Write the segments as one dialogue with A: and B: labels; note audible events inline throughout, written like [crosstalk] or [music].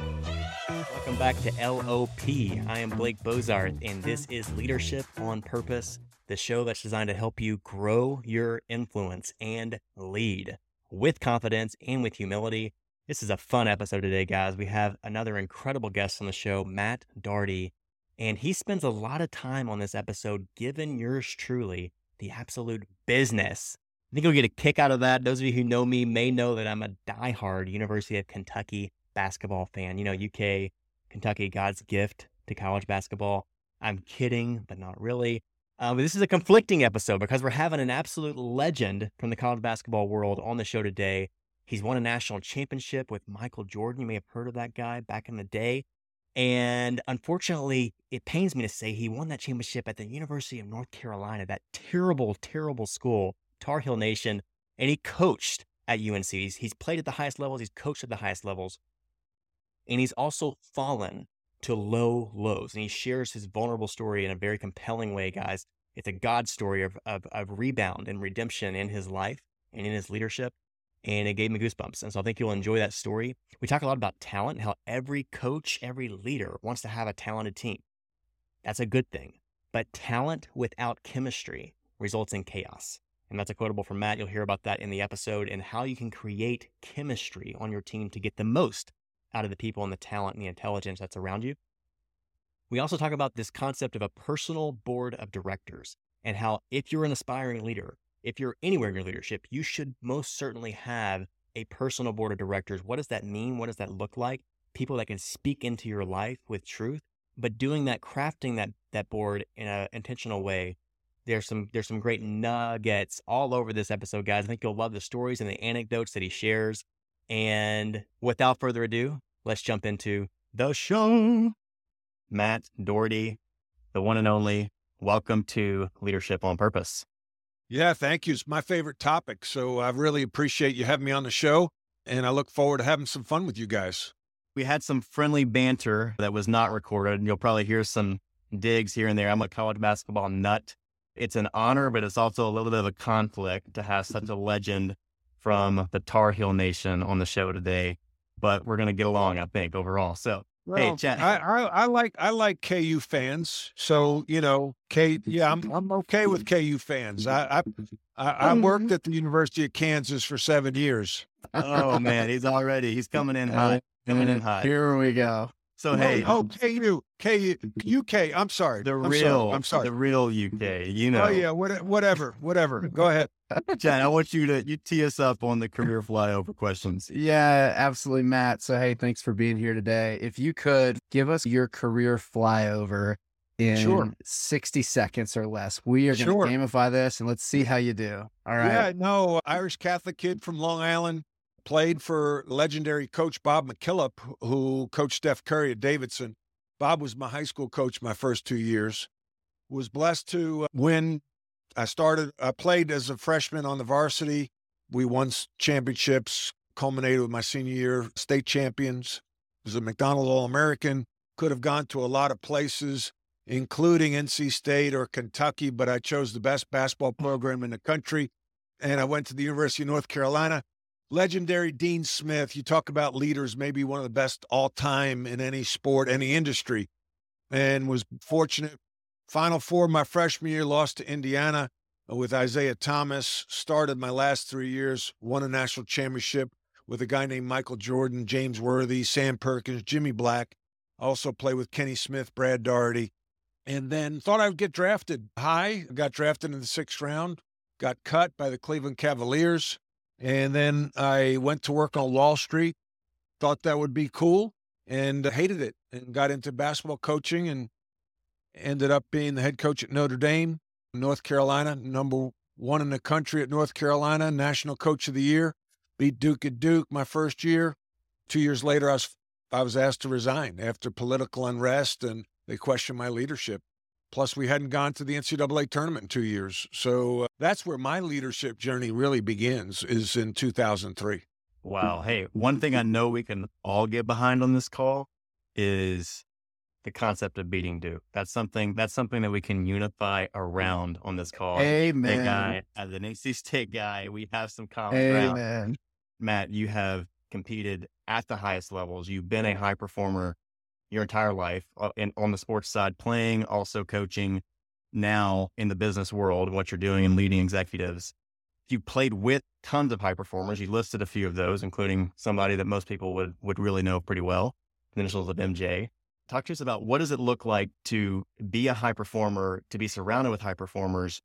A: Welcome back to LOP. I am Blake Bozarth, and this is Leadership on Purpose, the show that's designed to help you grow your influence and lead with confidence and with humility. This is a fun episode today, guys. We have another incredible guest on the show, Matt Doherty, and he spends a lot of time on this episode giving yours truly the absolute business. I think you'll get a kick out of that. Those of you who know me may know that I'm a diehard University of Kentucky basketball fan. You know, UK, Kentucky, God's gift to college basketball. I'm kidding, but not really. Uh, but this is a conflicting episode because we're having an absolute legend from the college basketball world on the show today. He's won a national championship with Michael Jordan. You may have heard of that guy back in the day. And unfortunately, it pains me to say he won that championship at the University of North Carolina, that terrible, terrible school, Tar Heel Nation. And he coached at UNC. He's, he's played at the highest levels, he's coached at the highest levels and he's also fallen to low lows. And he shares his vulnerable story in a very compelling way, guys. It's a God story of, of, of rebound and redemption in his life and in his leadership. And it gave me goosebumps. And so I think you'll enjoy that story. We talk a lot about talent, how every coach, every leader wants to have a talented team. That's a good thing. But talent without chemistry results in chaos. And that's a quotable from Matt. You'll hear about that in the episode and how you can create chemistry on your team to get the most out of the people and the talent and the intelligence that's around you. We also talk about this concept of a personal board of directors and how if you're an aspiring leader, if you're anywhere in your leadership, you should most certainly have a personal board of directors. What does that mean? What does that look like? People that can speak into your life with truth, but doing that, crafting that that board in an intentional way. There's some there's some great nuggets all over this episode, guys. I think you'll love the stories and the anecdotes that he shares. And without further ado, let's jump into the show. Matt Doherty, the one and only, welcome to Leadership on Purpose.
B: Yeah, thank you. It's my favorite topic. So I really appreciate you having me on the show. And I look forward to having some fun with you guys.
A: We had some friendly banter that was not recorded, and you'll probably hear some digs here and there. I'm a college basketball nut. It's an honor, but it's also a little bit of a conflict to have such a legend from the Tar Heel Nation on the show today, but we're going to get along, I think, overall. So, well, hey, Chad.
B: I, I, I, like I like KU fans. So you know, K. Yeah, I'm I'm okay with KU fans. I I, I, worked mm-hmm. at the University of Kansas for seven years.
A: oh man, he's already he's coming in [laughs] uh, hot, coming in uh, hot.
C: Here we go.
B: So hey, oh KU, KU, UK. I'm sorry,
A: the
B: I'm
A: real.
B: Sorry. I'm sorry,
A: the real UK. You oh, know.
B: Oh yeah, what, whatever, whatever. Go ahead, [laughs]
A: John. I want you to you tee us up on the career flyover questions.
C: Yeah, absolutely, Matt. So hey, thanks for being here today. If you could give us your career flyover in sure. 60 seconds or less. We are going to sure. gamify this and let's see how you do. All right.
B: Yeah, no, Irish Catholic kid from Long Island, played for legendary coach Bob McKillop, who coached Steph Curry at Davidson. Bob was my high school coach my first two years. Was blessed to uh, win. I started, I played as a freshman on the varsity. We won championships, culminated with my senior year, state champions. Was a McDonald's All American. Could have gone to a lot of places, including NC State or Kentucky, but I chose the best basketball program in the country. And I went to the University of North Carolina legendary Dean Smith. You talk about leaders, maybe one of the best all time in any sport, any industry, and was fortunate. Final four my freshman year, lost to Indiana with Isiah Thomas. Started my last three years, won a national championship with a guy named Michael Jordan, James Worthy, Sam Perkins, Jimmy Black. Also played with Kenny Smith, Brad Daugherty. And then thought I would get drafted high. Got drafted in the sixth round. Got cut by the Cleveland Cavaliers and then I went to work on Wall Street, thought that would be cool, and hated it and got into basketball coaching and ended up being the head coach at Notre Dame, North Carolina, number one in the country at North Carolina, national coach of the year, beat Duke at Duke my first year. Two years later, I was I was asked to resign after political unrest and they questioned my leadership. Plus, we hadn't gone to the NCAA tournament in two years. So uh, that's where my leadership journey really begins, is in 2003.
A: Wow. Hey, one thing I know we can all get behind on this call is the concept of beating Duke. That's something that's something that we can unify around on this call.
C: Amen.
A: Hey guy, as an NC State guy, we have some common
C: Amen.
A: ground. Matt, you have competed at the highest levels. You've been a high performer your entire life uh, and on the sports side, playing, also coaching now in the business world, what you're doing and leading executives. You played with tons of high performers. You listed a few of those, including somebody that most people would, would really know pretty well, the initials of MJ. Talk to us about what does it look like to be a high performer, to be surrounded with high performers,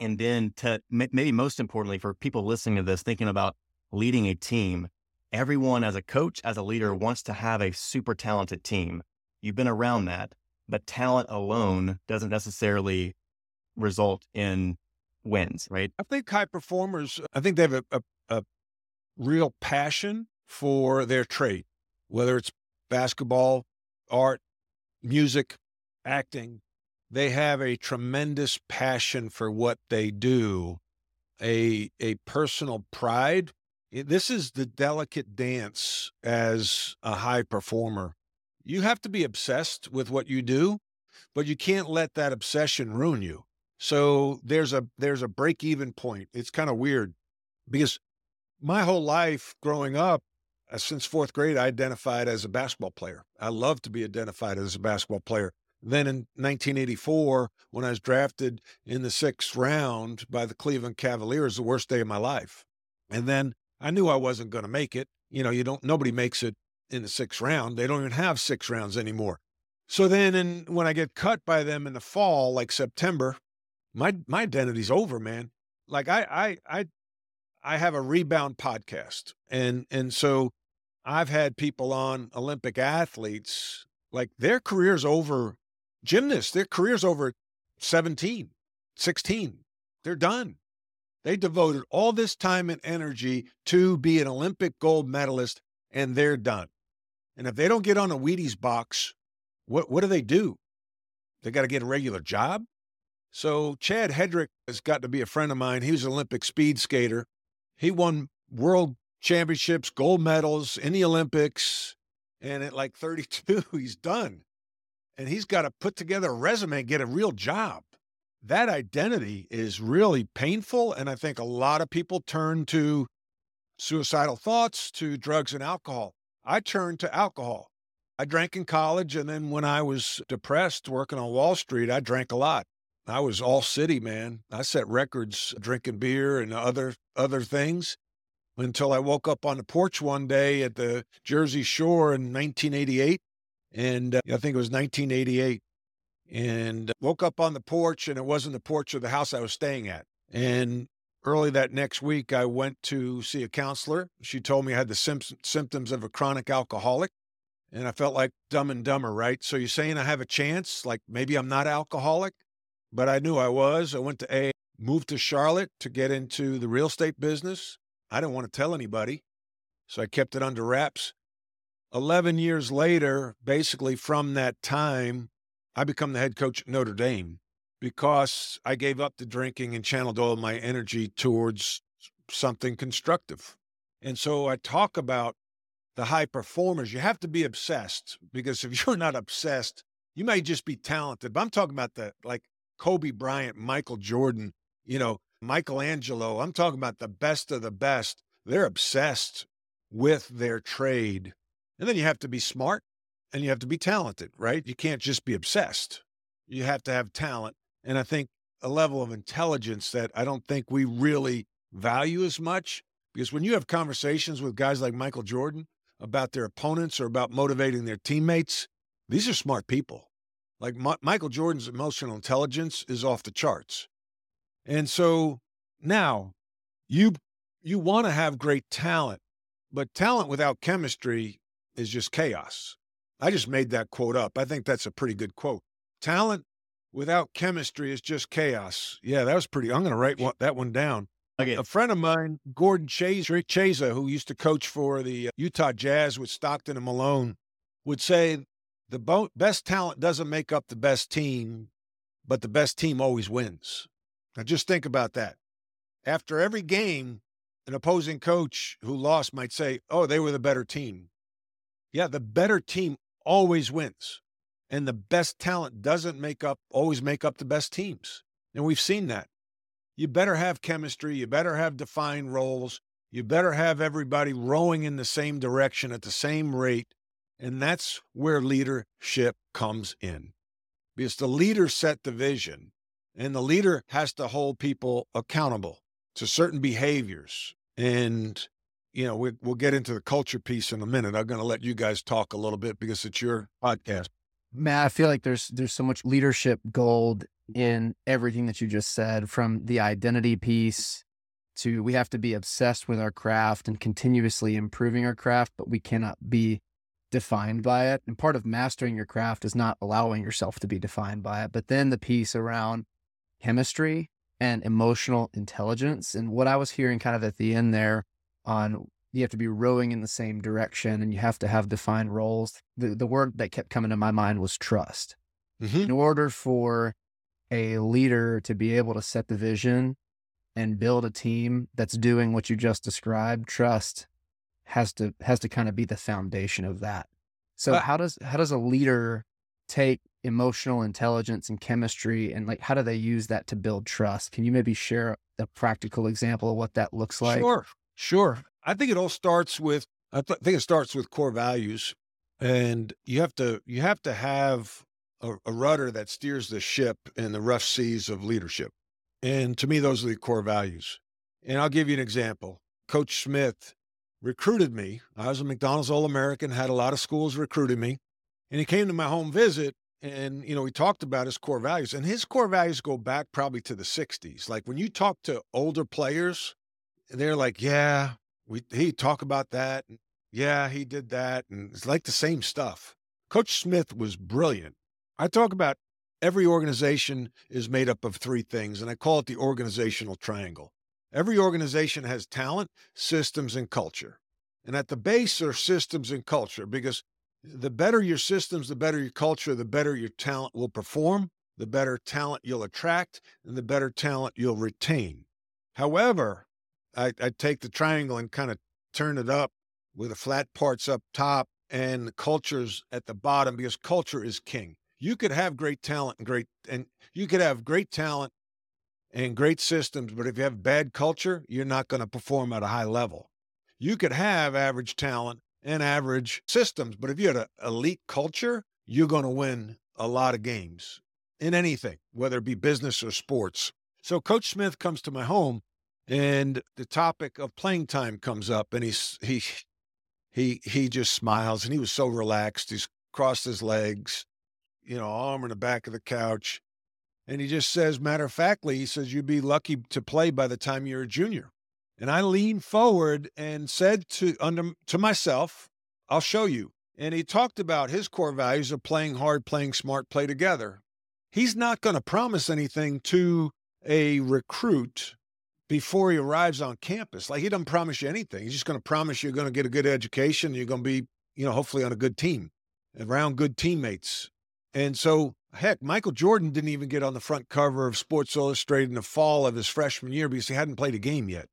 A: and then to maybe most importantly for people listening to this, thinking about leading a team. Everyone as a coach, as a leader wants to have a super talented team. You've been around that, but talent alone doesn't necessarily result in wins, right?
B: I think high performers, I think they have a, a, a real passion for their trade, whether it's basketball, art, music, acting, they have a tremendous passion for what they do, a a personal pride. This is the delicate dance as a high performer. You have to be obsessed with what you do, but you can't let that obsession ruin you. So there's a there's a break even point. It's kind of weird because my whole life growing up, uh, since fourth grade, I identified as a basketball player. I love to be identified as a basketball player. Then in 1984, when I was drafted in the sixth round by the Cleveland Cavaliers, the worst day of my life. And then I knew I wasn't going to make it. You know, you don't, nobody makes it in the sixth round. They don't even have six rounds anymore. So then, in, when I get cut by them in the fall, like September, my my identity's over, man. Like I I I I have a rebound podcast, and and so I've had people on Olympic athletes like their career's over gymnasts, their career's over 17, 16. They're done. They devoted all this time and energy to be an Olympic gold medalist, and they're done. And if they don't get on a Wheaties box, what, what do they do? They got to get a regular job? So Chad Hedrick has got to be a friend of mine. He was an Olympic speed skater. He won world championships, gold medals in the Olympics. And at like 32, [laughs] he's done and he's got to put together a resume and get a real job. That identity is really painful. And I think a lot of people turn to suicidal thoughts, to drugs and alcohol. I turned to alcohol. I drank in college. And then when I was depressed working on Wall Street, I drank a lot. I was all city, man. I set records drinking beer and other other things until I woke up on the porch one day at the Jersey Shore in 1988 and uh, I think it was 1988. And uh, woke up on the porch, and it wasn't the porch of the house I was staying at. And early that next week, I went to see a counselor. She told me I had the sim- symptoms of a chronic alcoholic. And I felt like dumb and dumber, right? So you're saying I have a chance? Like maybe I'm not alcoholic? But I knew I was. I went to A, moved to Charlotte to get into the real estate business. I didn't want to tell anybody. So I kept it under wraps. 11 years later, basically from that time, I become the head coach at Notre Dame because I gave up the drinking and channeled all my energy towards something constructive. And so I talk about the high performers. You have to be obsessed because if [laughs] you're not obsessed, you may just be talented. But I'm talking about the like Kobe Bryant, Michael Jordan, you know, Michelangelo. I'm talking about the best of the best. They're obsessed with their trade and then you have to be smart and you have to be talented, right? You can't just be obsessed. You have to have talent. And I think a level of intelligence that I don't think we really value as much. Because when you have conversations with guys like Michael Jordan about their opponents or about motivating their teammates, these are smart people. Like Michael Jordan's emotional intelligence is off the charts. And so now you you want to have great talent, but talent without chemistry is just chaos. I just made that quote up. I think that's a pretty good quote. Talent without chemistry is just chaos. Yeah, that was pretty. I'm going to write one, that one down. Okay. A friend of mine, Gordon Chase, Chiesa, who used to coach for the uh, Utah Jazz with Stockton and Malone, would say the bo- best talent doesn't make up the best team, but the best team always wins. Now, just think about that. After every game, an opposing coach who lost might say, Oh, they were the better team. Yeah, the better team always wins. And the best talent doesn't make up always make up the best teams. And we've seen that. You better have chemistry, you better have defined roles, You better have everybody rowing in the same direction at the same rate. And that's where leadership comes in. Because the leader set the vision, and the leader has to hold people accountable to certain behaviors. And, you know, we, will get into the culture piece in a minute. I'm going to let you guys talk a little bit because it's your podcast.
C: Matt, I feel like there's there's so much leadership gold in everything that you just said, from the identity piece to we have to be obsessed with our craft and continuously improving our craft, but we cannot be defined by it. And part of mastering your craft is not allowing yourself to be defined by it. But then the piece around chemistry and emotional intelligence. And what I was hearing kind of at the end there on you have to be rowing in the same direction and you have to have defined roles. The, the word that kept coming to my mind was trust. Mm-hmm. In order for a leader to be able to set the vision and build a team that's doing what you just described, trust has to has to kind of be the foundation of that. So uh, how does how does a leader take emotional intelligence and chemistry and like how do they use that to build trust? Can you maybe share a practical example of what that looks like?
B: Sure. Sure. I think it all starts with I th- think it starts with core values and you have to you have to have a, a rudder that steers the ship in the rough seas of leadership. And to me those are the core values. And I'll give you an example. Coach Smith recruited me. I was a McDonald's All American, had a lot of schools recruiting me. And he came to my home visit and, you know, he talked about his core values. And his core values go back probably to the 60s. Like when you talk to older players, they're like, yeah, we he talk about that. And, yeah, he did that. And it's like the same stuff. Coach Smith was brilliant. I talk about every organization is made up of three things, and I call it the organizational triangle. Every organization has talent, systems, and culture. And at the base are systems and culture because the better your systems, the better your culture, the better your talent will perform, the better talent you'll attract, and the better talent you'll retain. However, I, I take the triangle and kind of turn it up with the flat parts up top and the cultures at the bottom because culture is king. You could have great talent and great and you could have great talent and great systems, but if you have bad culture, you're not going to perform at a high level. You could have average talent and average systems, but if you had an elite culture, you're going to win a lot of games in anything, whether it be business or sports. So Coach Smith comes to my home and the topic of playing time comes up and he's he he he just smiles and he was so relaxed. He's crossed his legs, you know, arm in the back of the couch. And he just says, matter of factly, he says, you'd be lucky to play by the time you're a junior. And I leaned forward and said to under to myself, I'll show you. And he talked about his core values of playing hard, playing smart, play together. He's not going to promise anything to a recruit before he arrives on campus. Like he doesn't promise you anything. He's just going to promise you're going to get a good education. You're going to be, you know, hopefully on a good team, around good teammates. And so Heck, Michael Jordan didn't even get on the front cover of Sports Illustrated in the fall of his freshman year because he hadn't played a game yet.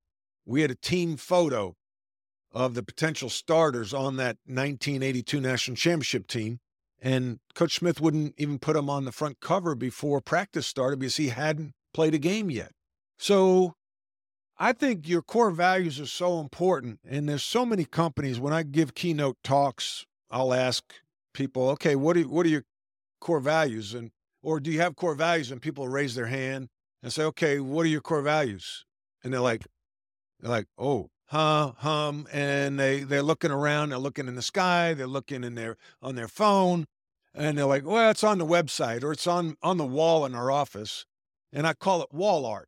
B: We had a team photo of the potential starters on that 1982 national championship team. And Coach Smith wouldn't even put him on the front cover before practice started because he hadn't played a game yet. So I think your core values are so important. And there's so many companies, when I give keynote talks, I'll ask people, okay, what are, what are your core values? And or do you have core values? And people raise their hand and say okay what are your core values? And they're like they're like oh huh hum and they they're looking around they're looking in the sky they're looking in their on their phone and they're like well it's on the website or it's on on the wall in our office and i call it wall art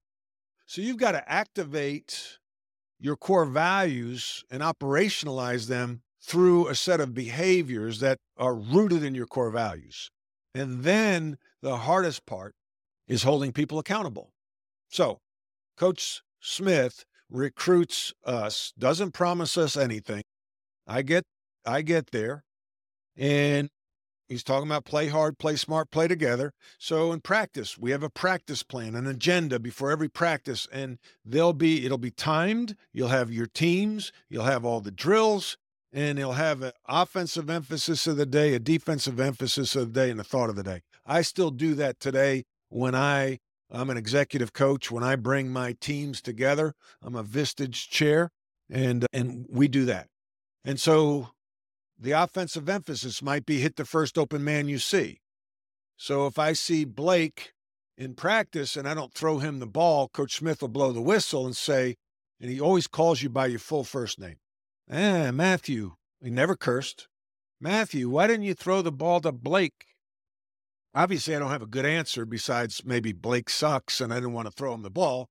B: so you've got to activate your core values and operationalize them through a set of behaviors that are rooted in your core values and then the hardest part is holding people accountable. So, Coach Smith recruits us, doesn't promise us anything. I get I get there and he's talking about play hard, play smart, play together. So in practice, we have a practice plan, an agenda before every practice and they'll be it'll be timed. You'll have your teams, you'll have all the drills, and he'll have an offensive emphasis of the day, a defensive emphasis of the day, and a thought of the day. I still do that today when I I'm an executive coach. When I bring my teams together, I'm a Vistage chair. And, and we do that. And so the offensive emphasis might be hit the first open man you see. So if I see Blake in practice and I don't throw him the ball, Coach Smith will blow the whistle and say, and he always calls you by your full first name. Ah, Matthew. He never cursed. Matthew, why didn't you throw the ball to Blake? Obviously, I don't have a good answer besides maybe Blake sucks and I didn't want to throw him the ball.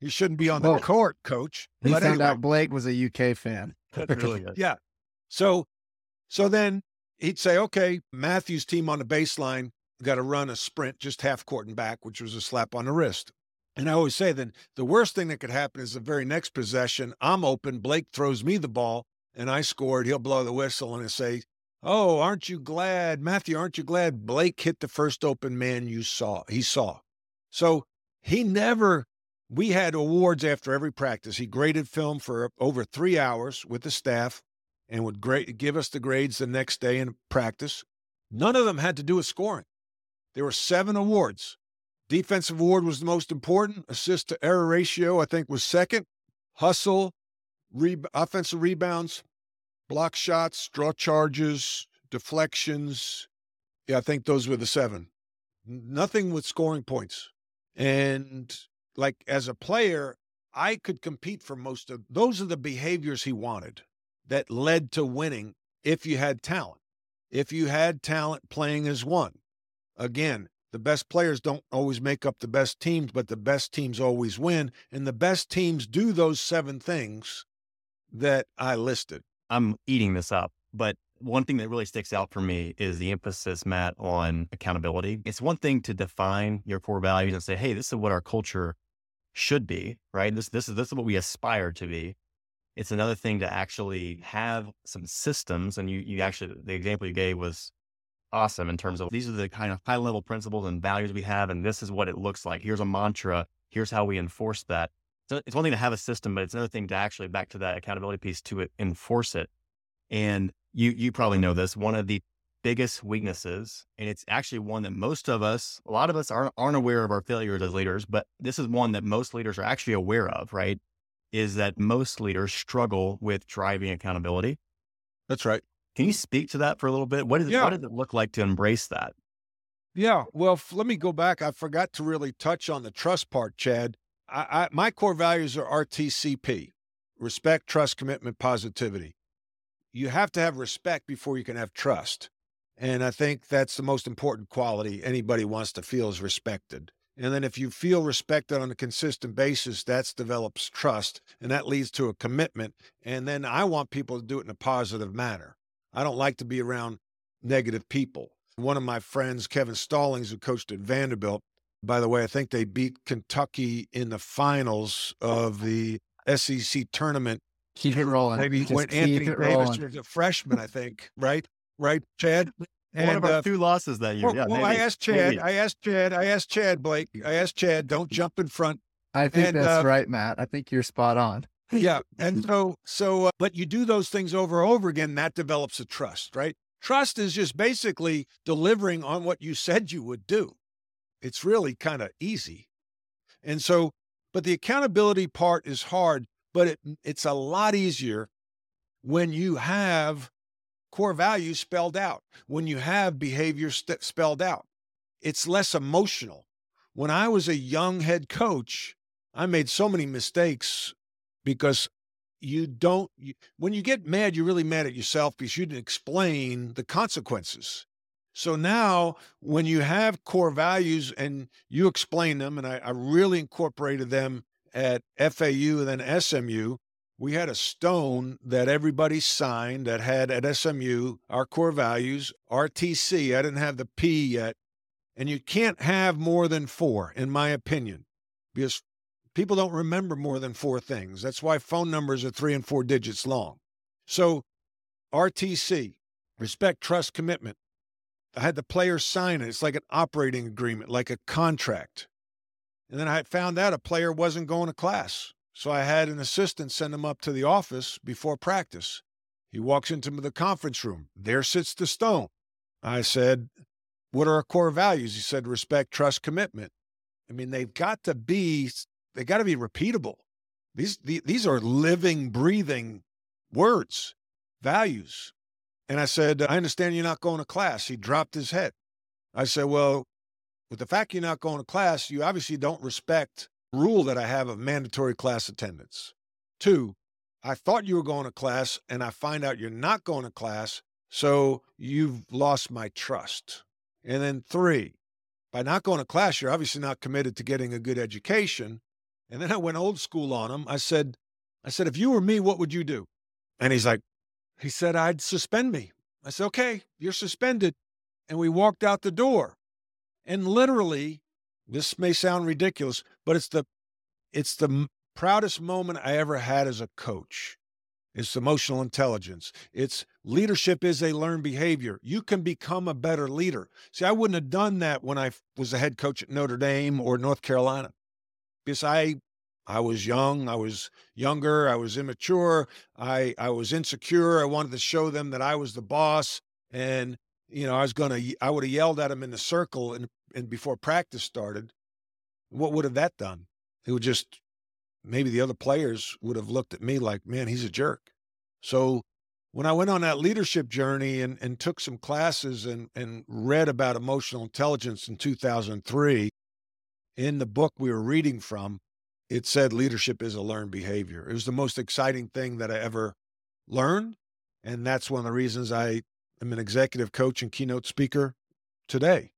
B: He shouldn't be on the court, coach.
C: He but found anyway. out Blake was a UK fan.
B: really good. [laughs] Yeah. So so then he'd say, okay, Matthew's team on the baseline got to run a sprint just half court and back, which was a slap on the wrist. And I always say then the worst thing that could happen is the very next possession, I'm open, Blake throws me the ball, and I scored. He'll blow the whistle and say, Oh, aren't you glad, Matthew, aren't you glad Blake hit the first open man you saw? He saw. So he never, we had awards after every practice. He graded film for over three hours with the staff and would grade, give us the grades the next day in practice. None of them had to do with scoring. There were seven awards. Defensive award was the most important. Assist to error ratio, I think, was second. Hustle, re- offensive rebounds, block shots, draw charges, deflections. Yeah, I think those were the seven. Nothing with scoring points. And like as a player, I could compete for most of those are the behaviors he wanted that led to winning if you had talent. If you had talent playing as one. Again, the best players don't always make up the best teams, but the best teams always win. And the best teams do those seven things that I listed.
A: I'm eating this up, but one thing that really sticks out for me is the emphasis, Matt, on accountability. It's one thing to define your core values and say, hey, this is what our culture should be, right? This, this is this is what we aspire to be. It's another thing to actually have some systems. And you, you actually, the example you gave was awesome in terms of these are the kind of high level principles and values we have. And this is what it looks like. Here's a mantra. Here's how we enforce that. So it's one thing to have a system, but it's another thing to actually back to that accountability piece to enforce it. And you, you probably know this. One of the biggest weaknesses, and it's actually one that most of us, a lot of us aren't, aren't aware of our failures as leaders, but this is one that most leaders are actually aware of, right? Is that most leaders struggle with driving accountability.
B: That's right.
A: Can you speak to that for a little bit? What, is, yeah. what does it look like to embrace that?
B: Yeah. Well, f- let me go back. I forgot to really touch on the trust part, Chad. I, I, my core values are RTCP respect, trust, commitment, positivity. You have to have respect before you can have trust. And I think that's the most important quality anybody wants to feel is respected. And then if you feel respected on a consistent basis, that develops trust and that leads to a commitment. And then I want people to do it in a positive manner. I don't like to be around negative people. One of my friends, Kevin Stallings, who coached at Vanderbilt, by the way, I think they beat Kentucky in the finals of the SEC tournament.
C: Keep it rolling.
B: Maybe Just when Anthony Davis was a freshman, I think, right? Right, Chad?
A: And, One of our uh, two losses that year.
B: Well,
A: yeah,
B: well I asked Chad. Maybe. I asked Chad. I asked Chad Blake. I asked Chad. Don't jump in front.
C: I think and, that's uh, right, Matt. I think you're spot on.
B: yeah, [laughs] and so so, uh, but you do those things over and over again. That develops a trust, right? Trust is just basically delivering on what you said you would do. It's really kind of easy, and so, but the accountability part is hard. But it it's a lot easier when you have core values spelled out, when you have behavior st- spelled out. It's less emotional. When I was a young head coach, I made so many mistakes because you don't, you, when you get mad, you're really mad at yourself because you didn't explain the consequences. So now, when you have core values and you explain them, and I, I really incorporated them at FAU and then SMU, we had a stone that everybody signed that had at SMU our core values, RTC. I didn't have the P yet. And you can't have more than four, in my opinion, because people don't remember more than four things. That's why phone numbers are three and four digits long. So, RTC, respect, trust, commitment. I had the players sign it. It's like an operating agreement, like a contract. And then I found out a player wasn't going to class. So I had an assistant send him up to the office before practice. He walks into the conference room. There sits the stone. I said, What are our core values? He said, Respect, trust, commitment. I mean, they've got to be, they got to be repeatable These, these are living, breathing words, values. And I said, I understand you're not going to class. He dropped his head. I said, Well, with the fact you're not going to class, you obviously don't respect rule that I have of mandatory class attendance. Two, I thought you were going to class and I find out you're not going to class, so you've lost my trust. And then three, by not going to class, you're obviously not committed to getting a good education. And then I went old school on him. I said, I said, if you were me, what would you do? And he's like, he said, I'd suspend me. I said, okay, you're suspended. And we walked out the door. And literally, this may sound ridiculous, but it's the it's the proudest moment I ever had as a coach. It's emotional intelligence. It's leadership is a learned behavior. You can become a better leader. See, I wouldn't have done that when I was a head coach at Notre Dame or North Carolina because I I was young, I was younger, I was immature, I I was insecure. I wanted to show them that I was the boss and you know, I was going to I would have yelled at them in the circle and and before practice started. What would have that done? It would just maybe the other players would have looked at me like, "Man, he's a jerk." So when I went on that leadership journey and, and took some classes and, and read about emotional intelligence in 2003, in the book we were reading from, it said leadership is a learned behavior. It was the most exciting thing that I ever learned. And that's one of the reasons I am an executive coach and keynote speaker today.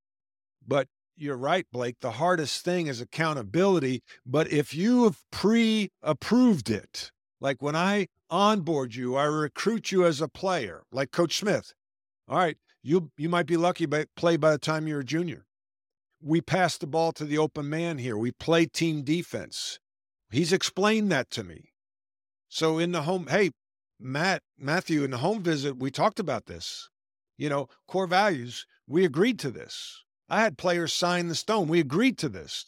B: But you're right, Blake. The hardest thing is accountability. But if you have pre approved it, like when I onboard you, I recruit you as a player, like Coach Smith. All right, you you might be lucky but play by the time you're a junior. We pass the ball to the open man here. We play team defense. He's explained that to me. So in the home, hey, Matt, Matthew, in the home visit, we talked about this. You know, core values, we agreed to this. I had players sign the stone. We agreed to this.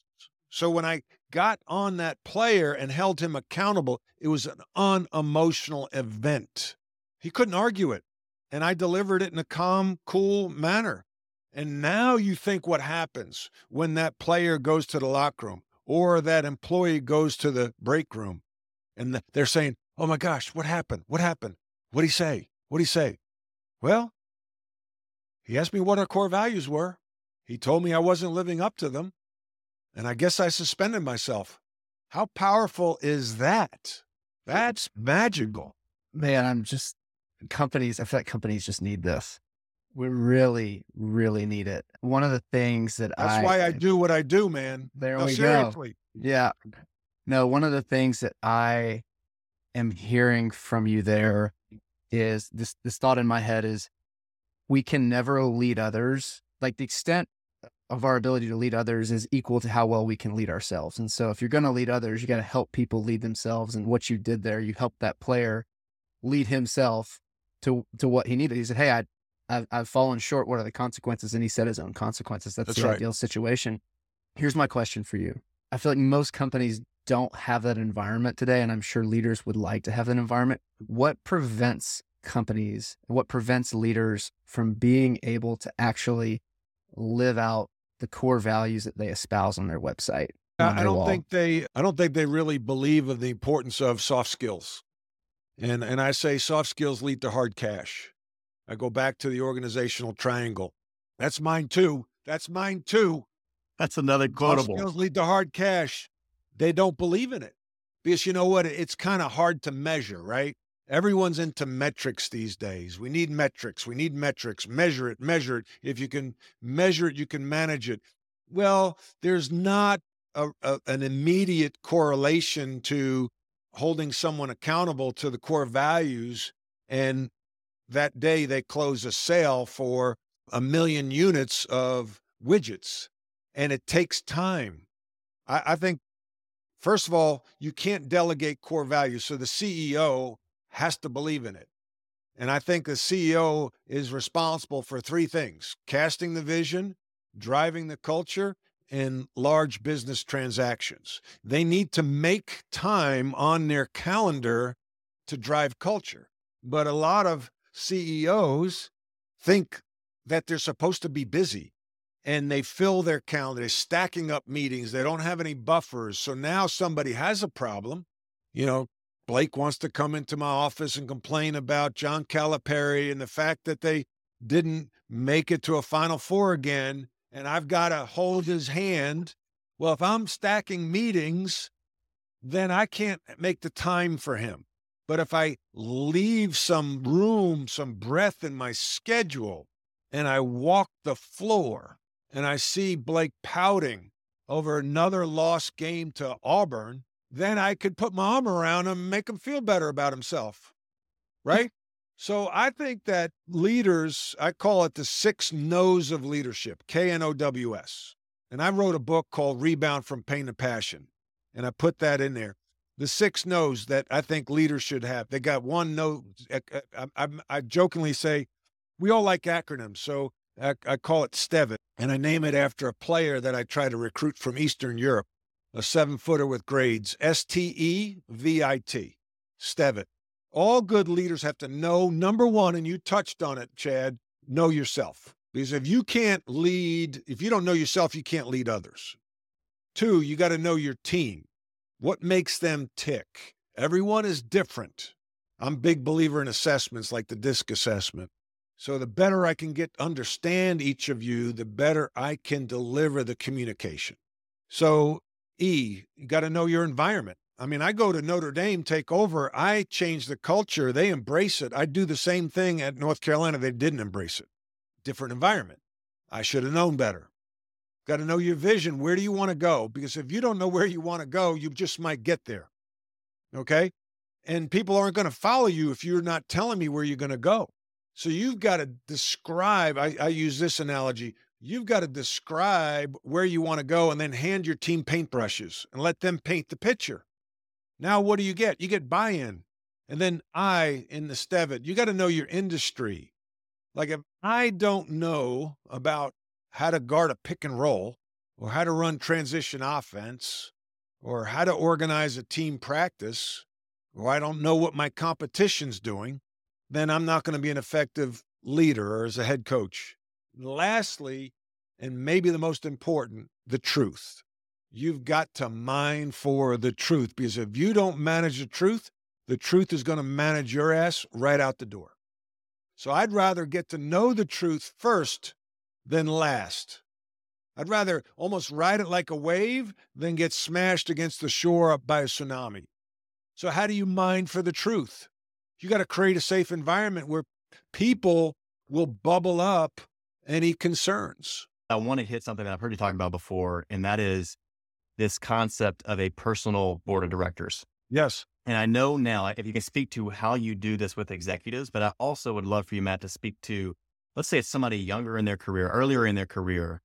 B: So when I got on that player and held him accountable, it was an unemotional event. He couldn't argue it. And I delivered it in a calm, cool manner. And now you think what happens when that player goes to the locker room or that employee goes to the break room and they're saying, Oh my gosh, what happened? What happened? What'd he say? What'd he say? Well, he asked me what our core values were. He told me I wasn't living up to them. And I guess I suspended myself. How powerful is that? That's magical.
C: Man, I'm just, companies, I feel like companies just need this. We really, really need it. One of the things that
B: That's
C: I,
B: why I do what I do, man.
C: There
B: no,
C: we
B: seriously.
C: go. Yeah. No, one of the things that I am hearing from you there is this this thought in my head is we can never lead others. Like the extent of our ability to lead others is equal to how well we can lead ourselves. And so if you're going to lead others, you got to help people lead themselves. And what you did there, you helped that player lead himself to to what he needed. He said, "Hey, I I've, I've fallen short. What are the consequences?" And he set his own consequences. That's, That's the right. ideal situation. Here's my question for you. I feel like most companies don't have that environment today, and I'm sure leaders would like to have that environment. What prevents companies, what prevents leaders from being able to actually live out the core values that they espouse on their website?
B: On I don't wall? think they I don't think they really believe in the importance of soft skills. And and I say soft skills lead to hard cash. I go back to the organizational triangle. That's mine too. That's mine too.
D: That's another quotable.
B: Soft skills lead to hard cash they don't believe in it because you know what? It's kind of hard to measure, right? Everyone's into metrics these days. We need metrics. We need metrics. Measure it, measure it. If you can measure it, you can manage it. Well, there's not a, a, an immediate correlation to holding someone accountable to the core values. And that day they close a sale for a million units of widgets. And it takes time. I, I think First of all, you can't delegate core values. So the CEO has to believe in it. And I think the CEO is responsible for three things casting the vision, driving the culture, and large business transactions. They need to make time on their calendar to drive culture. But a lot of CEOs think that they're supposed to be busy and they fill their calendar, stacking up meetings. They don't have any buffers. So now somebody has a problem You know, Blake wants to come into my office and complain about John Calipari and the fact that they didn't make it to a Final Four again, and I've got to hold his hand. Well, if I'm stacking meetings, then I can't make the time for him. But if I leave some room, some breath in my schedule, and I walk the floor and I see Blake pouting over another lost game to Auburn, then I could put my arm around him and make him feel better about himself. Right? So I think that leaders, I call it the six no's of leadership, K N O W S. And I wrote a book called Rebound from Pain to Passion. And I put that in there. The six no's that I think leaders should have. They got one no. Uh, uh, I, I, I jokingly say, we all like acronyms. So I, I call it STEVIT. And I name it after a player that I try to recruit from Eastern Europe, a seven footer with grades S T E V I T, STEVIT. All good leaders have to know number one, and you touched on it, Chad, know yourself. Because if you can't lead, if you don't know yourself, you can't lead others. Two, you got to know your team. What makes them tick? Everyone is different. I'm big believer in assessments like the DISC assessment. So the better I can get understand each of you, the better I can deliver the communication. So E, you got to know your environment. I mean, I go to Notre Dame, take over, I change the culture, they embrace it. I do the same thing at North Carolina, they didn't embrace it. Different environment. I should have known better. Got to know your vision. Where do you want to go? Because if you don't know where you want to go, you just might get there. Okay? And people aren't going to follow you if you're not telling me where you're going to go. So you've got to describe, I, I use this analogy you've got to describe where you want to go and then hand your team paintbrushes and let them paint the picture. Now, what do you get? You get buy in. And then I in the Stevit, you got to know your industry. Like if I don't know about how to guard a pick and roll or how to run transition offense or how to organize a team practice, or I don't know what my competition's doing, then I'm not going to be an effective leader or as a head coach. Lastly, and maybe the most important, the truth. You've got to mine for the truth because if you don't manage the truth, the truth is going to manage your ass right out the door. So I'd rather get to know the truth first than last. I'd rather almost ride it like a wave than get smashed against the shore by a tsunami. So, how do you mine for the truth? You got to create a safe environment where people will bubble up any concerns.
A: I want to hit something that I've heard you talk about before, and that is this concept of a personal board of directors.
B: Yes.
A: And I know now if you can speak to how you do this with executives, but I also would love for you, Matt, to speak to, let's say it's somebody younger in their career, earlier in their career.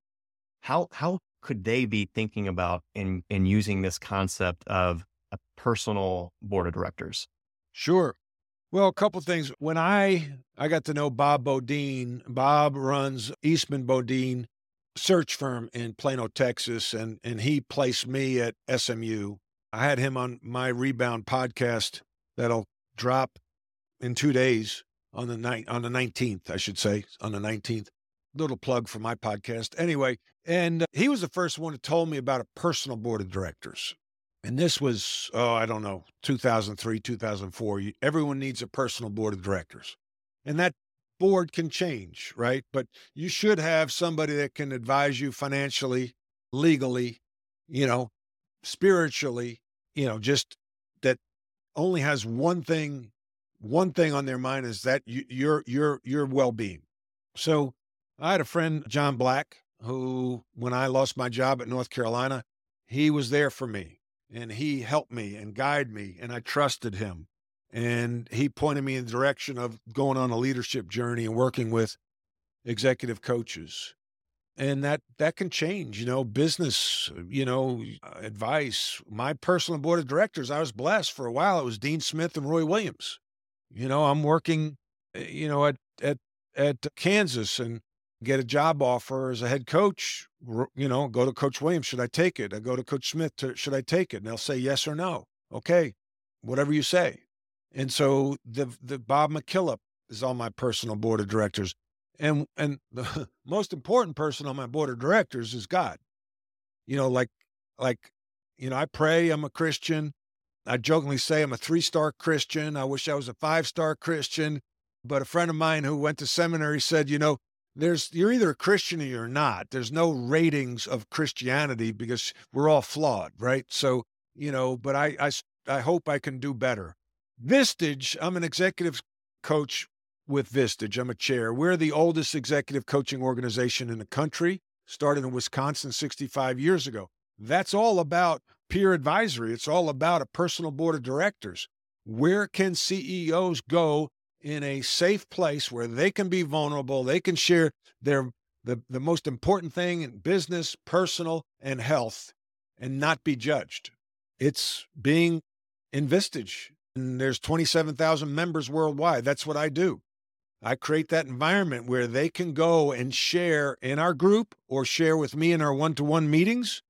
A: How how could they be thinking about in in using this concept of a personal board of directors?
B: Sure. Well, a couple things. When I I got to know Bob Beaudine, Bob runs Eastman Beaudine search firm in Plano, Texas, and and he placed me at SMU. I had him on my Rebound podcast that'll drop in two days on the night on the nineteenth, I should say, on the nineteenth. Little plug for my podcast, anyway. And uh, he was the first one to told me about a personal board of directors. And this was, oh, I don't know, 2003, 2004. Everyone needs a personal board of directors. And that board can change, right? But you should have somebody that can advise you financially, legally, you know, spiritually, you know, just that only has one thing, one thing on their mind is that you, your your your well-being. So I had a friend, John Black, who when I lost my job at North Carolina, he was there for me and he helped me and guided me and I trusted him. And he pointed me in the direction of going on a leadership journey and working with executive coaches. And that that can change you know business you know advice. My personal board of directors i was blessed for a while. It was dean smith and roy williams. You know i'm working eh, you know at at at kansas and get a job offer as a head coach you know go to coach williams should i take it i go to coach smith to, should i take it and they'll say yes or no okay whatever you say and so the the Bob McKillop is on my personal board of directors. And and [laughs] the most important person on my board of directors is God. You know, like like you know, I pray, I'm a Christian, I jokingly say I'm a three star Christian. I wish I was a five star Christian. But a friend of mine who went to seminary said, you know, there's you're either a Christian or you're not. There's no ratings of Christianity because we're all flawed, right? So, you know, but I I, I hope I can do better. Vistage, I'm an executive coach with Vistage. I'm a chair. We're the oldest executive coaching organization in the country, started in Wisconsin 65 years ago. That's all about peer advisory. It's all about a personal board of directors. Where can CEOs go in a safe place where they can be vulnerable, they can share their the, the most important thing in business, personal, and health, and not be judged. It's being in Vistage. And there's 27,000 members worldwide. That's what I do. I create that environment where they can go and share in our group or share with me in our one to one meetings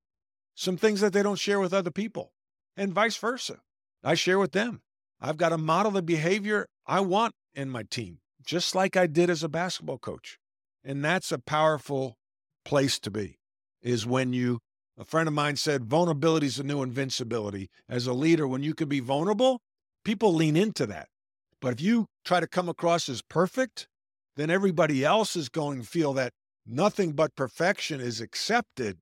B: some things that they don't share with other people, and vice versa. I share with them. I've got to model the behavior I want in my team, just like I did as a basketball coach. And that's a powerful place to be, is when you, a friend of mine said, vulnerability is the new invincibility. As a leader, when you can be vulnerable, people lean into that. But if you try to come across as perfect, then everybody else is going to feel that nothing but perfection is accepted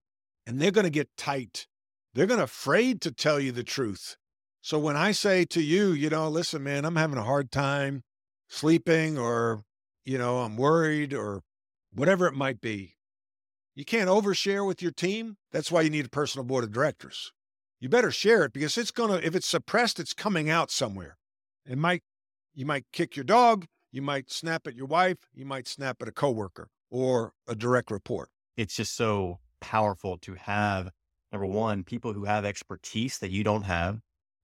B: and they're going to get tight. They're going to afraid to tell you the truth. So when I say to you, you know, listen, man, I'm having a hard time sleeping or, you know, I'm worried or whatever it might be, you can't overshare with your team. That's why you need a personal board of directors. You better share it because it's going to, if it's suppressed, it's coming out somewhere. It might, you might kick your dog. You might snap at your wife. You might snap at a coworker or a direct report.
A: It's just so powerful to have number one people who have expertise that you don't have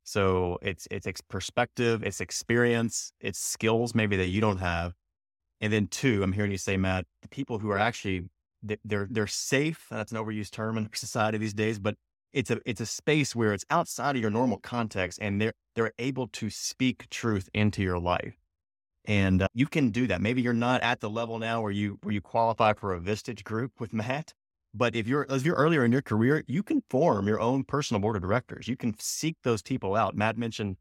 A: so it's it's perspective it's experience it's skills maybe that you don't have. And then two i'm hearing you say matt the people who are actually they're they're safe that's an overused term in [laughs] society these days but it's a it's a space where it's outside of your normal context and they're they're able to speak truth into your life. And uh, you can do that. Maybe you're not at the level now where you where you qualify for a vistage group with [laughs] matt but if you're if you're earlier in your career, you can form your own personal board of directors. You can seek those people out. Matt mentioned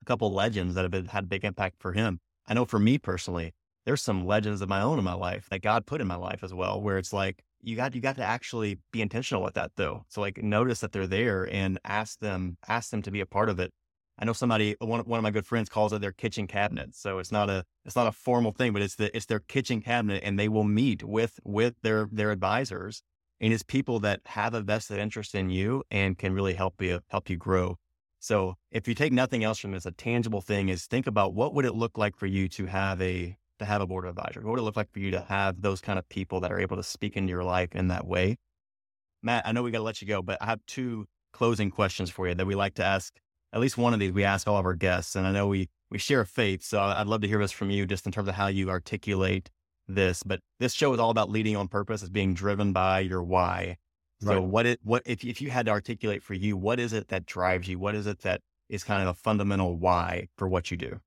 A: a couple legends that have been, had big impact for him. I know for me personally, there's some legends of my own in my life that God put in my life as well, where it's like you got you got to actually be intentional with that though. So like notice that they're there and ask them ask them to be a part of it. I know somebody one one of my good friends calls it their kitchen cabinet. So it's not a it's not a formal thing, but it's the it's their kitchen cabinet and they will meet with with their their advisors and it's people that have a vested interest in you and can really help you help you grow. So if you take nothing else from this, a tangible thing is think about what would it look like for you to have a to have a board of advisors? What would it look like for you to have those kind of people that are able to speak into your life in that way? Matt, I know we got to let you go, but I have two closing questions for you that we like to ask. At least one of these we ask all of our guests, and I know we we share faith, so I'd love to hear this from you, just in terms of how you articulate this, but this show is all about leading on purpose, is being driven by your why. So right. what it what if if you had to articulate for you, what is it that drives you? What is it that is kind of a fundamental why for what you do?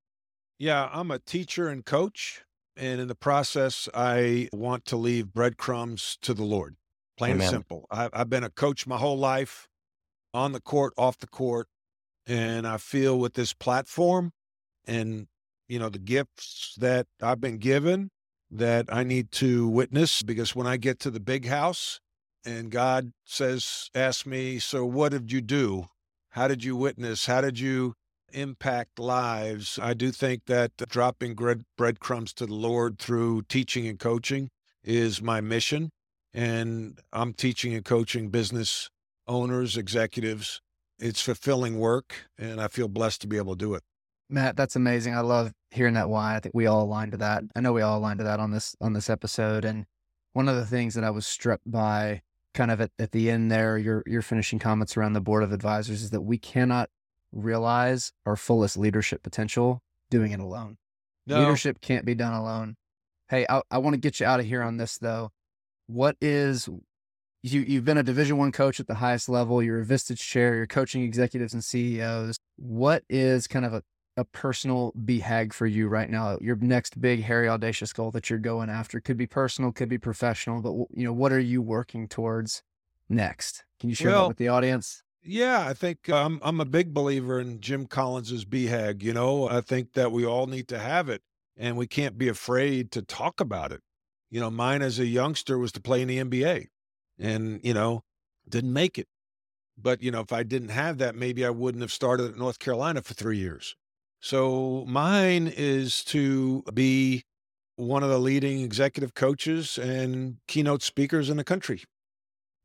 B: Yeah, I'm a teacher and coach. And in the process, I want to leave breadcrumbs to the Lord. Plain Amen. and simple. I, I've been a coach my whole life, on the court, off the court. And I feel with this platform and, you know, the gifts that I've been given, that I need to witness because when I get to the big house and God says, ask me, so what did you do? How did you witness? How did you impact lives? I do think that dropping bread, breadcrumbs to the Lord through teaching and coaching is my mission. And I'm teaching and coaching business owners, executives. It's fulfilling work, and I feel blessed to be able to do it.
C: Matt, that's amazing. I love hearing that why. I think we all aligned to that. I know we all aligned to that on this on this episode. And one of the things that I was struck by kind of at, at the end there, your your finishing comments around the board of advisors is that we cannot realize our fullest leadership potential doing it alone. No. Leadership can't be done alone. Hey, I, I want to get you out of here on this though. What is you you've been a division one coach at the highest level, you're a Vistage chair, you're coaching executives and CEOs. What is kind of a a personal BHAG for you right now? Your next big, hairy, audacious goal that you're going after could be personal, could be professional, but you know, what are you working towards next? Can you share well, that with the audience?
B: Yeah, I think um, I'm a big believer in Jim Collins's BHAG. You know, I think that we all need to have it and we can't be afraid to talk about it. You know, mine as a youngster was to play in the NBA and, you know, didn't make it. But, you know, if I didn't have that, maybe I wouldn't have started at North Carolina for three years. So mine is to be one of the leading executive coaches and keynote speakers in the country.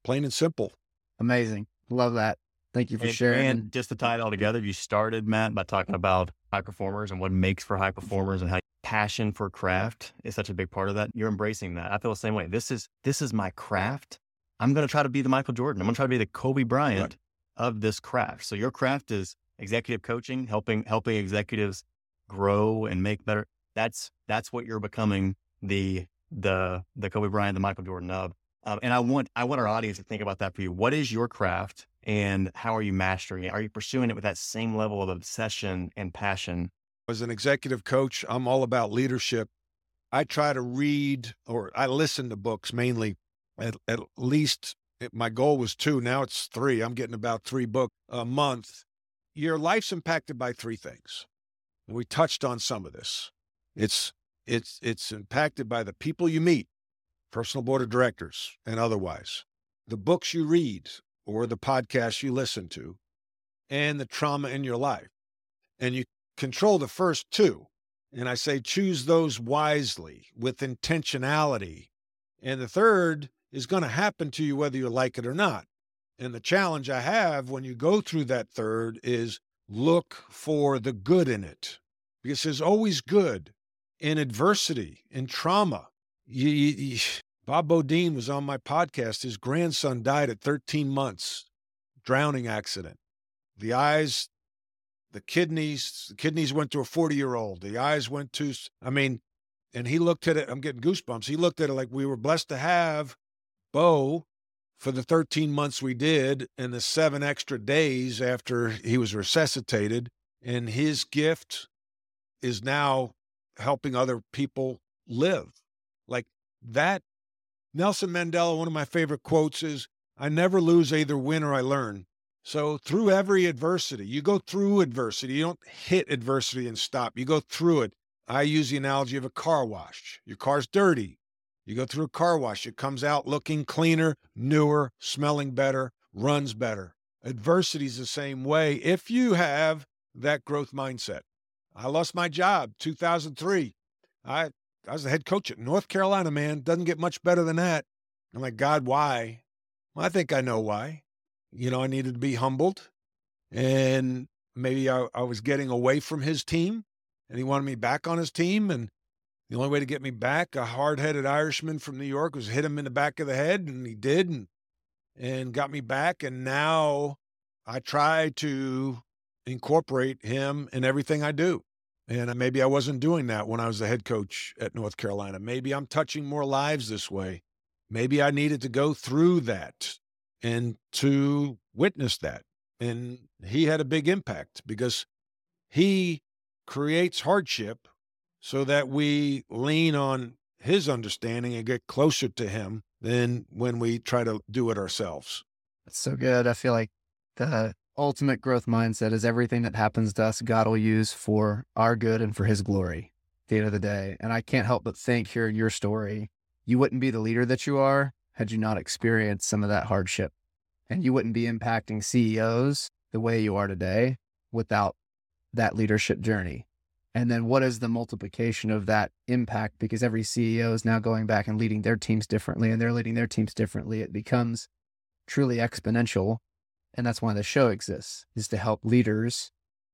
B: Plain and simple.
C: Amazing. Love that. Thank you for and, sharing.
A: And just to tie it all together, you started, Matt, by talking about high performers and what makes for high performers and how passion for craft is such a big part of that. You're embracing that. I feel the same way. This is this is my craft. I'm going to try to be the Michael Jordan. I'm going to try to be the Kobe Bryant right. of this craft. So your craft is executive coaching, helping helping executives grow and make better. That's that's what you're becoming the the the Kobe Bryant, the Michael Jordan of. Um, and I want I want our audience to think about that for you. What is your craft, and how are you mastering it? Are you pursuing it with that same level of obsession and passion?
B: As an executive coach, I'm all about leadership. I try to read or I listen to books mainly. At, at least my goal was two. Now it's three. I'm getting about three books a month. Your life's impacted by three things. We touched on some of this. It's it's it's impacted by the people you meet, personal board of directors and otherwise, the books you read or the podcasts you listen to, and the trauma in your life. And you control the first two. And I say choose those wisely with intentionality. And the third is going to happen to you whether you like it or not. And the challenge I have when you go through that third is look for the good in it because there's always good in adversity, in trauma. You, you, [sighs] Bob Beaudine was on my podcast. His grandson died at 13 months, drowning accident. The eyes, the kidneys, the kidneys went to a 40 year old. The eyes went to, I mean, and he looked at it. I'm getting goosebumps. He looked at it like we were blessed to have Bo for the 13 months we did and the seven extra days after he was resuscitated. And his gift is now helping other people live. Like that Nelson Mandela, one of my favorite quotes is I never lose, either win or I learn. So through every adversity, you go through adversity. You don't hit adversity and stop. You go through it. I use the analogy of a car wash. Your car's dirty. You go through a car wash. It comes out looking cleaner, newer, smelling better, runs better. Adversity is the same way if you have that growth mindset. I lost my job 2003. I I was the head coach at North Carolina, man. Doesn't get much better than that. I'm like, God, why? Well, I think I know why. You know, I needed to be humbled. And maybe I, I was getting away from his team and he wanted me back on his team. And the only way to get me back, a hard headed Irishman from New York, was hit him in the back of the head. And he did and, and got me back. And now I try to incorporate him in everything I do. And uh, maybe I wasn't doing that when I was the head coach at North Carolina. Maybe I'm touching more lives this way. Maybe I needed to go through that and to witness that. And he had a big impact because he creates hardship so that we lean on his understanding and get closer to him than when we try to do it ourselves.
C: That's so good. I feel like the ultimate growth mindset is everything that happens to us, God will use for our good and for his glory at the end of the day. And I can't help but think, hearing your story, you wouldn't be the leader that you are had you not experienced some of that hardship. And you wouldn't be impacting CEOs the way you are today without that leadership journey. And then what is the multiplication of that impact? Because every CEO is now going back and leading their teams differently and they're leading their teams differently. It becomes truly exponential and that's why the show exists, is to help leaders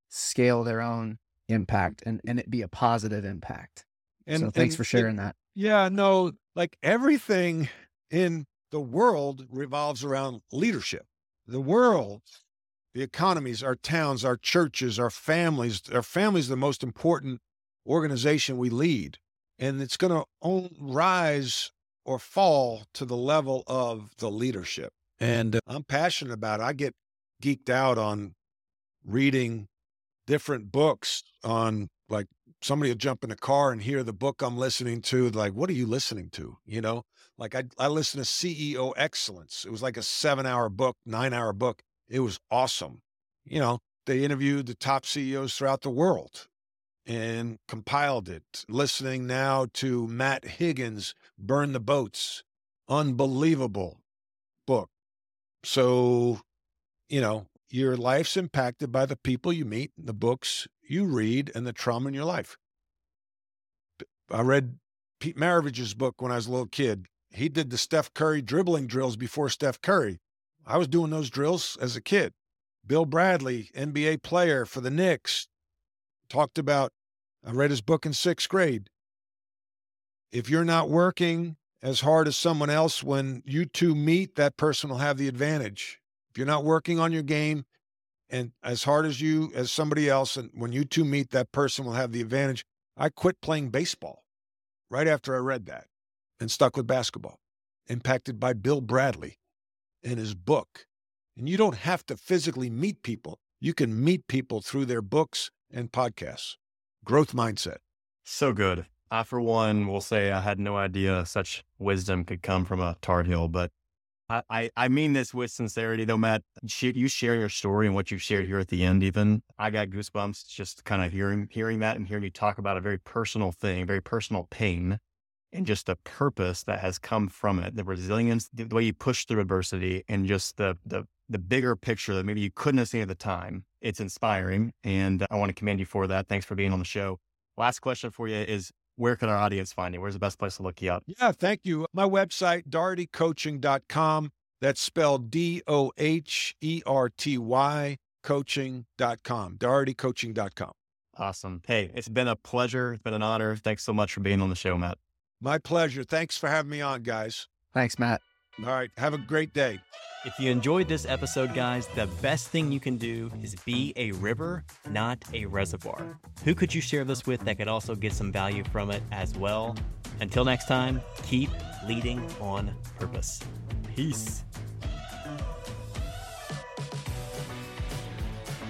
C: scale their own impact and, and it be a positive impact. And so thanks and, for sharing that.
B: Yeah, no, like everything in the world revolves around leadership. The world, the economies, our towns, our churches, our families, our families the most important organization we lead. And it's going to rise or fall to the level of the leadership. And uh, I'm passionate about it. I get geeked out on reading different books on like somebody will jump in a car and hear the book I'm listening to. Like, what are you listening to? You know, like I, I listen to CEO Excellence. It was like a seven hour book, nine hour book. It was awesome. You know, they interviewed the top CEOs throughout the world and compiled it. Listening now to Matt Higgins, Burn the Boats. Unbelievable book. So, you know, your life's impacted by the people you meet, the books you read, and the trauma in your life. I read Pete Maravich's book when I was a little kid. He did the Steph Curry dribbling drills before Steph Curry. I was doing those drills as a kid. Bill Bradley, NBA player for the Knicks, talked about, I read his book in sixth grade. If you're not working as hard as someone else, when you two meet, that person will have the advantage. If you're not working on your game and as hard as you, as somebody else, and when you two meet, that person will have the advantage. I quit playing baseball right after I read that and stuck with basketball, impacted by Bill Bradley in his book. And you don't have to physically meet people. You can meet people through their books and podcasts. Growth mindset.
A: So good. I, for one, will say I had no idea such wisdom could come from a Tar Heel, but I, I, mean this with sincerity, though, Matt. You share your story and what you've shared here at the end. Even I got goosebumps just kind of hearing hearing that and hearing you talk about a very personal thing, very personal pain, and just the purpose that has come from it, the resilience, the way you push through adversity, and just the the the bigger picture that maybe you couldn't have seen at the time. It's inspiring, and I want to commend you for that. Thanks for being on the show. Last question for you is where can our audience find you? Where's the best place to look you up?
B: Yeah, thank you. My website, dohertycoaching.com. That's spelled D O H E R T Y coaching.com, dohertycoaching.com.
A: Awesome. Hey, it's been a pleasure. It's been an honor. Thanks so much for being on the show, Matt.
B: My pleasure. Thanks for having me on, guys.
C: Thanks, Matt.
B: All right. Have a great day.
A: If you enjoyed this episode, guys, the best thing you can do is be a river, not a reservoir. Who could you share this with that could also get some value from it as well? Until next time, keep leading on purpose. Peace.